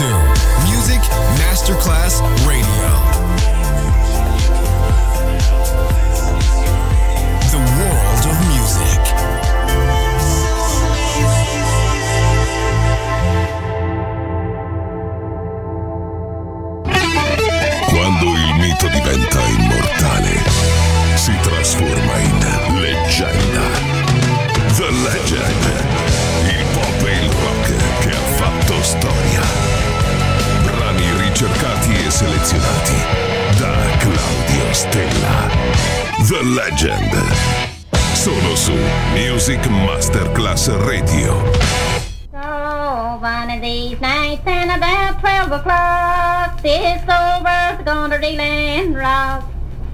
to Music Masterclass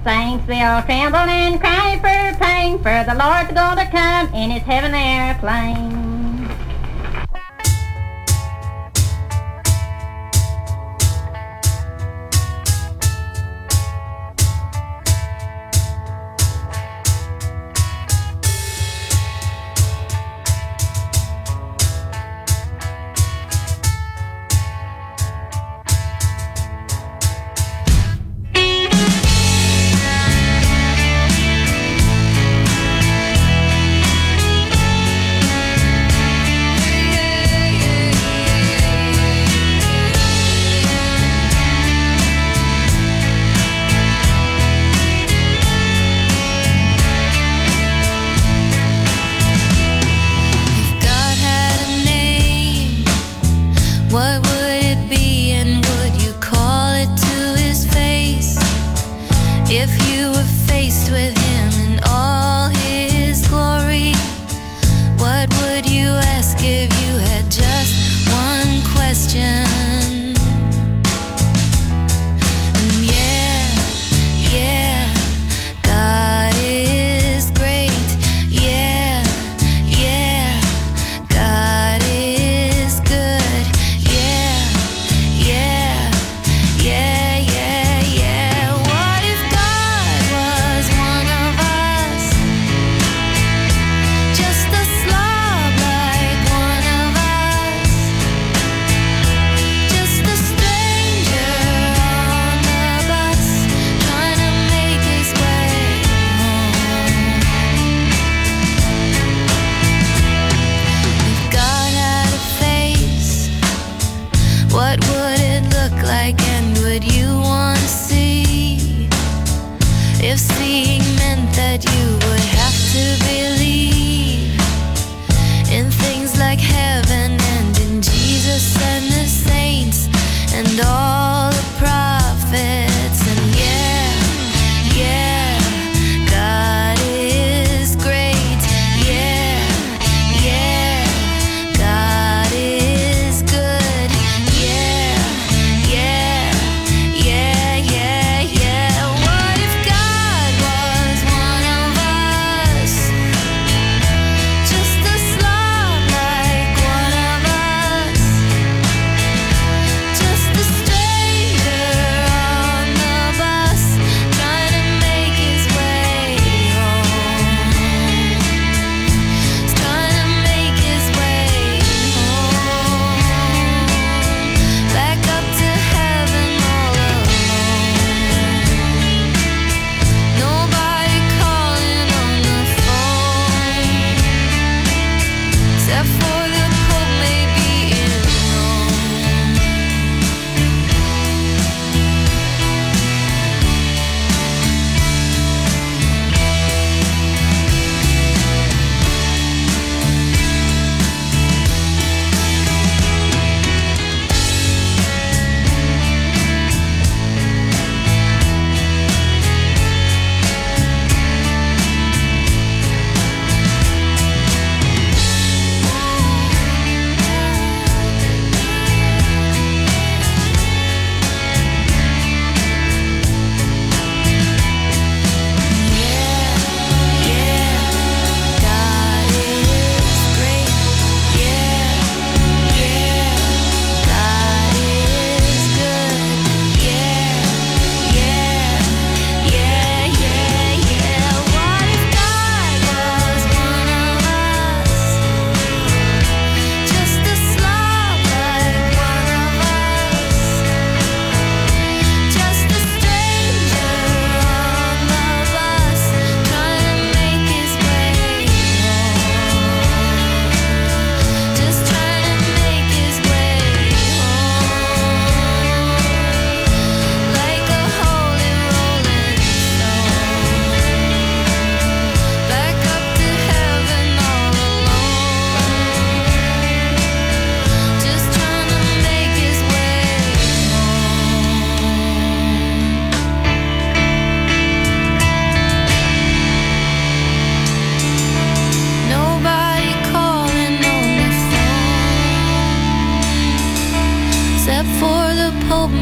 saints, they all tremble and cry for pain, for the Lord's gonna come in his heaven airplane. If you were faced with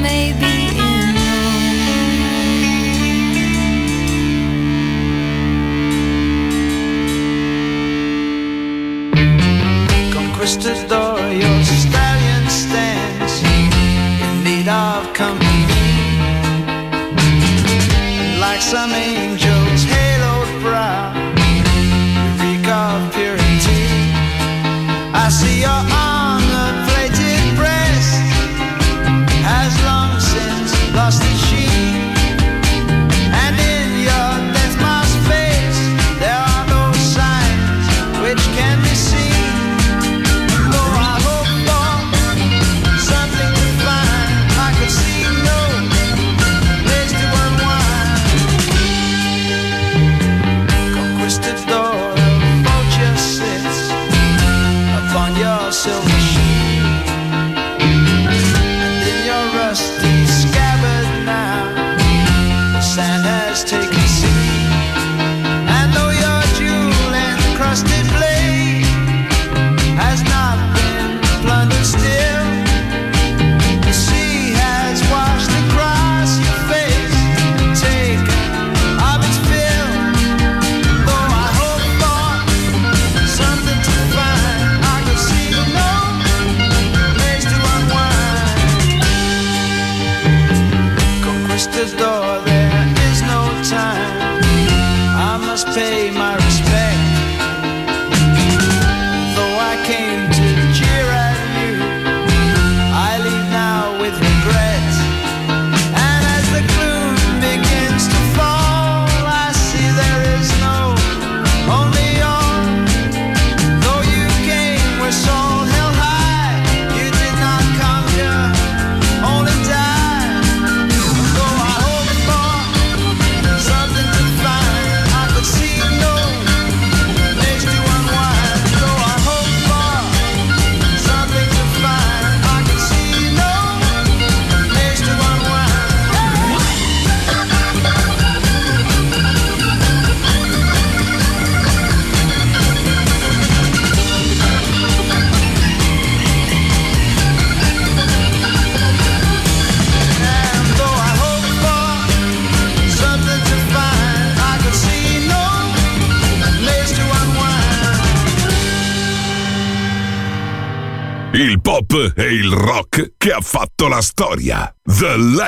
maybe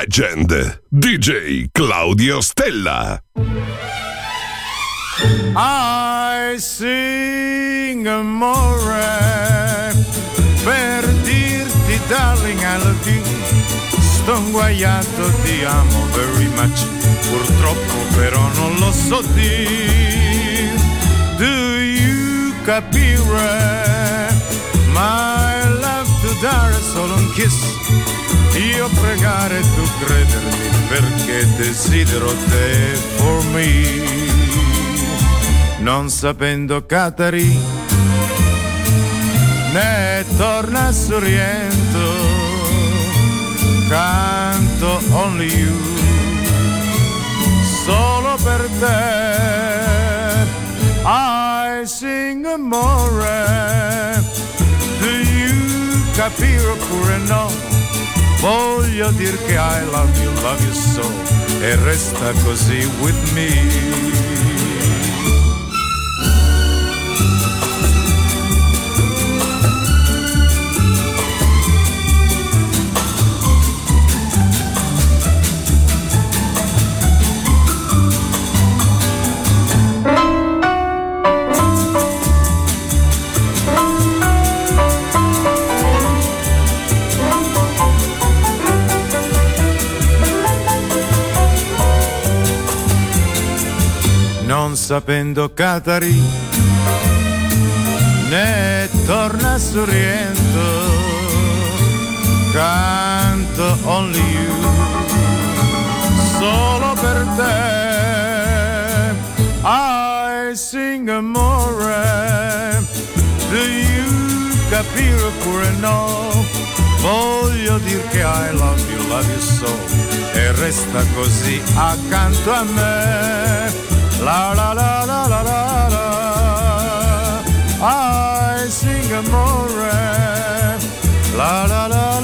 Legend. DJ Claudio Stella. I sing amore per dirti darling I love you sto inguaiato ti amo very much purtroppo però non lo so dir do you capire my dare solo un kiss. Io pregare tu credermi perché desidero te for me. Non sapendo Catari né torna sorriento canto only you solo per te. I sing amore capire oppure no. Voglio dir che I love you love you so e resta così with me sapendo Catari né torna sorriento canto only you solo per te. I sing amore do you capire oppure no? Voglio dir che I love you love you so e resta così accanto a me La la la la la la la. I sing eh. la la la la la la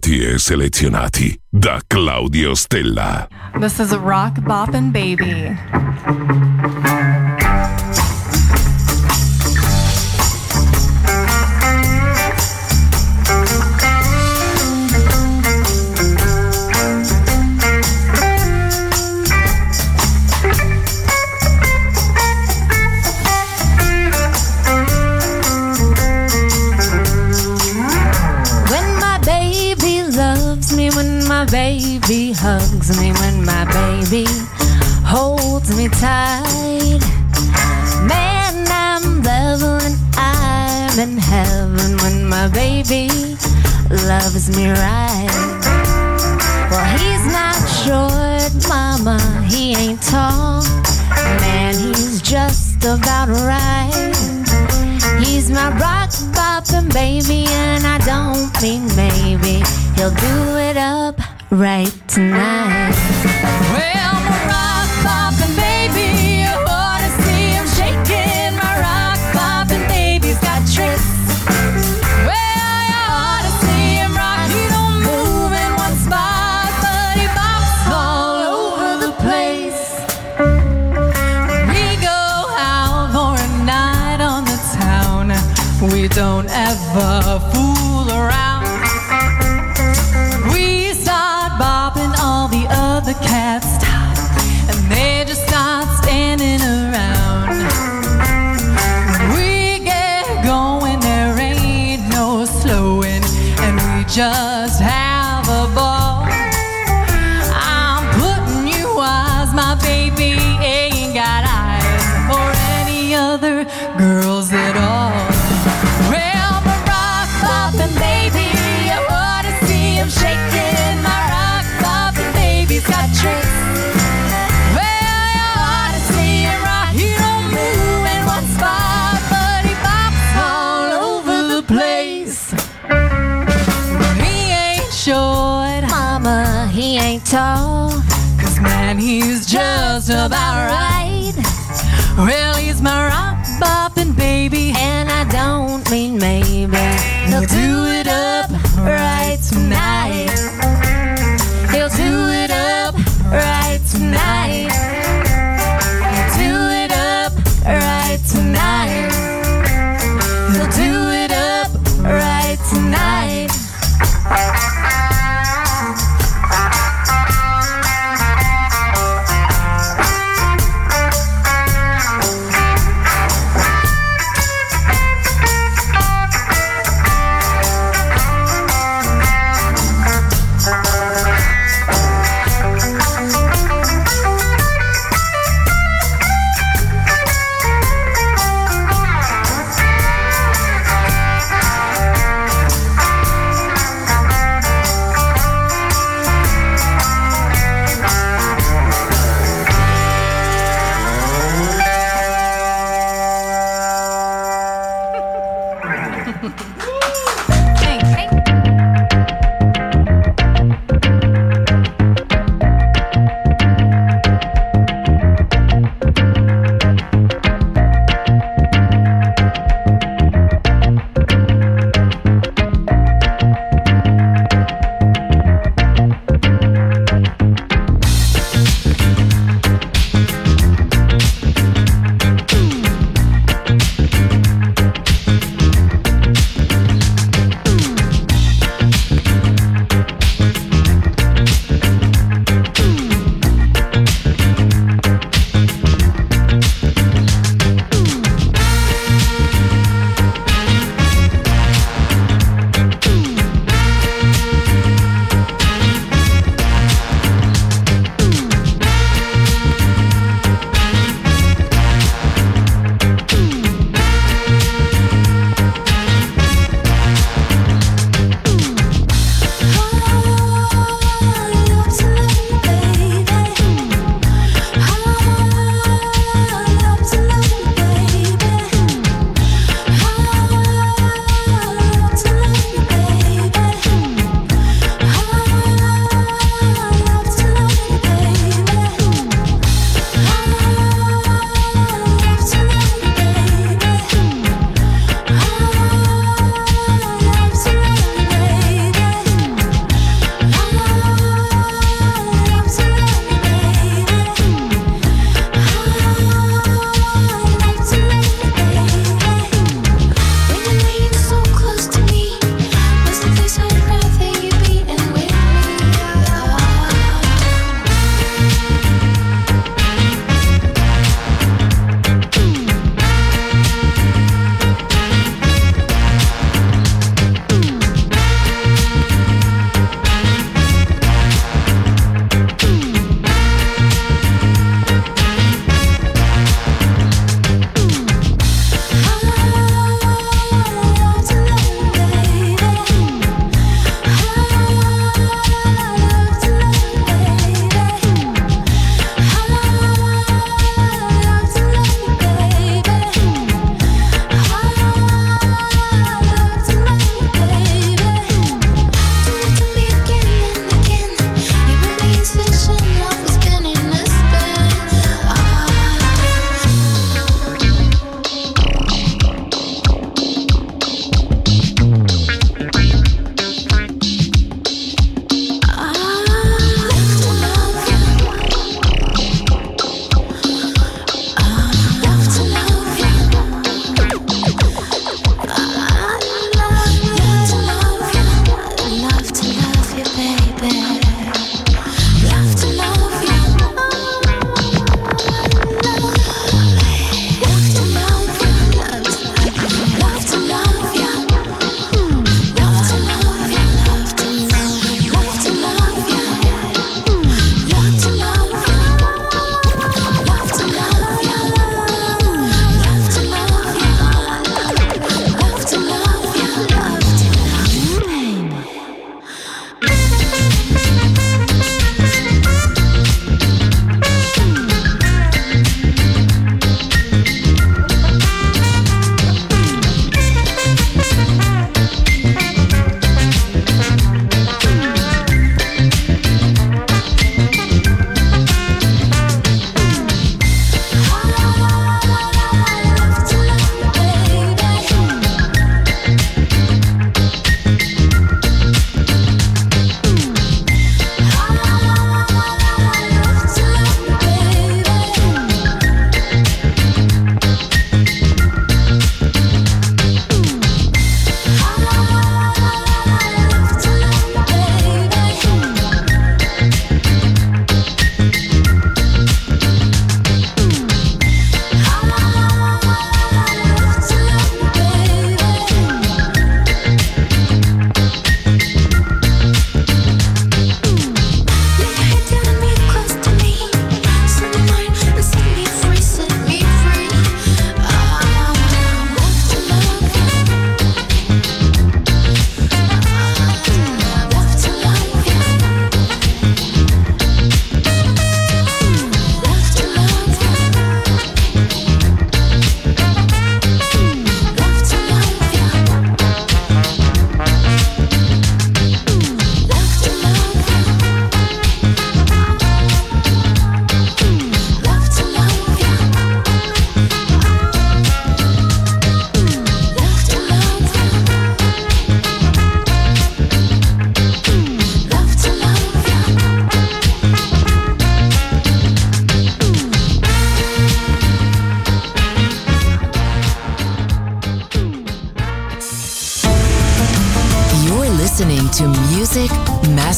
e selezionati da Claudio Stella. This is a rock boppin' baby. loves me right. Well, he's not short, mama, he ain't tall. Man, he's just about right. He's my rock poppin' baby, and I don't mean maybe. He'll do it up right tonight.